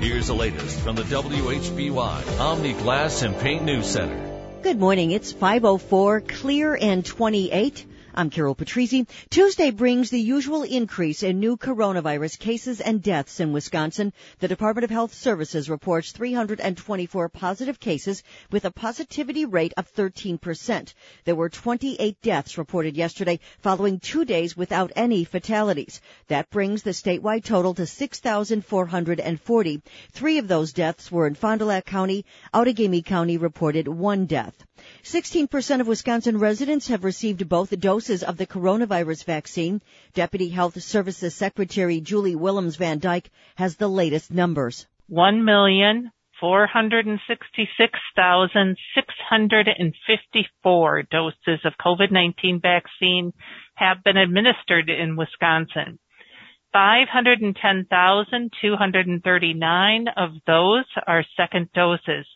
Here's the latest from the WHBY Omni Glass and Paint News Center. Good morning. It's 504 clear and 28. I'm Carol Patrizi. Tuesday brings the usual increase in new coronavirus cases and deaths in Wisconsin. The Department of Health Services reports 324 positive cases with a positivity rate of 13%. There were 28 deaths reported yesterday following two days without any fatalities. That brings the statewide total to 6,440. Three of those deaths were in Fond du Lac County. Outagamie County reported one death. 16% of Wisconsin residents have received both doses of the coronavirus vaccine. Deputy Health Services Secretary Julie Willems Van Dijk has the latest numbers. One million four hundred and sixty-six thousand six hundred and fifty-four doses of COVID-19 vaccine have been administered in Wisconsin. 510,239 of those are second doses,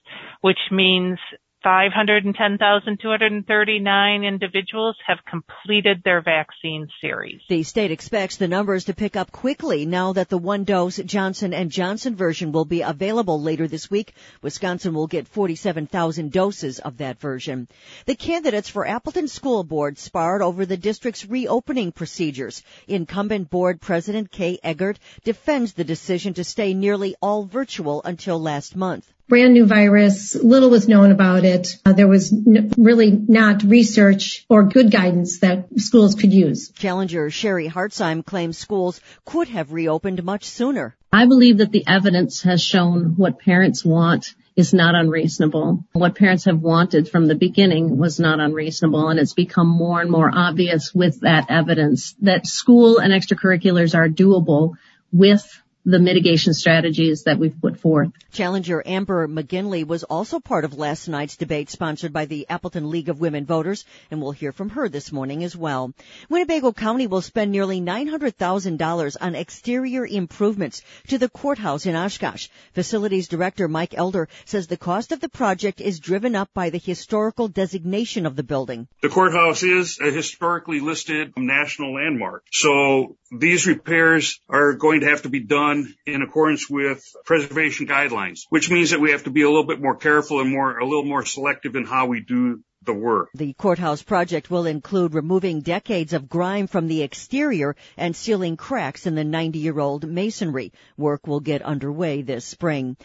which means 510,239 individuals have completed their vaccine series. The state expects the numbers to pick up quickly now that the one dose Johnson and Johnson version will be available later this week. Wisconsin will get 47,000 doses of that version. The candidates for Appleton School Board sparred over the district's reopening procedures. Incumbent board president Kay Eggert defends the decision to stay nearly all virtual until last month brand new virus. Little was known about it. Uh, there was n- really not research or good guidance that schools could use. Challenger Sherry Hartzheim claims schools could have reopened much sooner. I believe that the evidence has shown what parents want is not unreasonable. What parents have wanted from the beginning was not unreasonable and it's become more and more obvious with that evidence that school and extracurriculars are doable with the mitigation strategies that we've put forth. Challenger Amber McGinley was also part of last night's debate sponsored by the Appleton League of Women Voters, and we'll hear from her this morning as well. Winnebago County will spend nearly $900,000 on exterior improvements to the courthouse in Oshkosh. Facilities Director Mike Elder says the cost of the project is driven up by the historical designation of the building. The courthouse is a historically listed national landmark, so these repairs are going to have to be done done in accordance with preservation guidelines, which means that we have to be a little bit more careful and more, a little more selective in how we do the work. The courthouse project will include removing decades of grime from the exterior and sealing cracks in the 90-year-old masonry. Work will get underway this spring.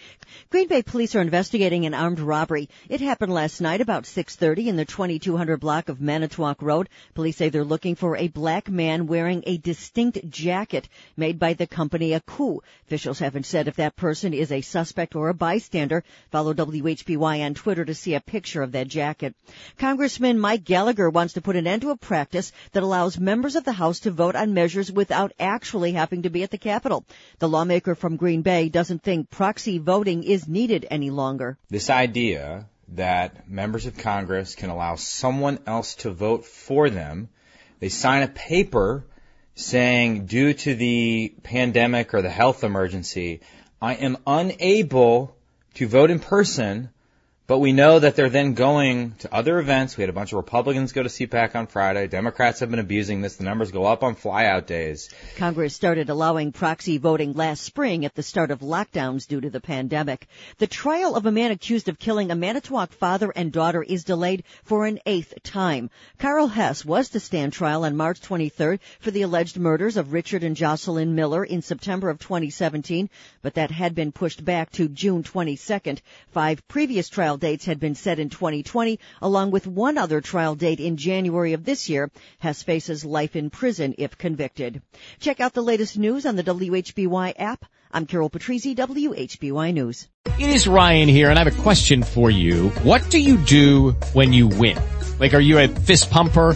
Green Bay police are investigating an armed robbery. It happened last night about 6:30 in the 2200 block of Manitowoc Road. Police say they're looking for a black man wearing a distinct jacket made by the company Akoo. Officials haven't said if that person is a suspect or a bystander. Follow WHBY on Twitter to see a picture of that jacket. Congressman Mike Gallagher wants to put an end to a practice that allows members of the House to vote on measures without actually having to be at the Capitol. The lawmaker from Green Bay doesn't think proxy voting is needed any longer. This idea that members of Congress can allow someone else to vote for them, they sign a paper saying due to the pandemic or the health emergency, I am unable to vote in person but we know that they're then going to other events. We had a bunch of Republicans go to CPAC on Friday. Democrats have been abusing this. The numbers go up on flyout days. Congress started allowing proxy voting last spring at the start of lockdowns due to the pandemic. The trial of a man accused of killing a Manitowoc father and daughter is delayed for an eighth time. Carl Hess was to stand trial on March 23rd for the alleged murders of Richard and Jocelyn Miller in September of 2017, but that had been pushed back to June 22nd. Five previous trial dates had been set in 2020, along with one other trial date in January of this year. Hess faces life in prison if convicted. Check out the latest news on the WHBY app. I'm Carol Patrizi, WHBY News. It is Ryan here, and I have a question for you. What do you do when you win? Like, are you a fist pumper,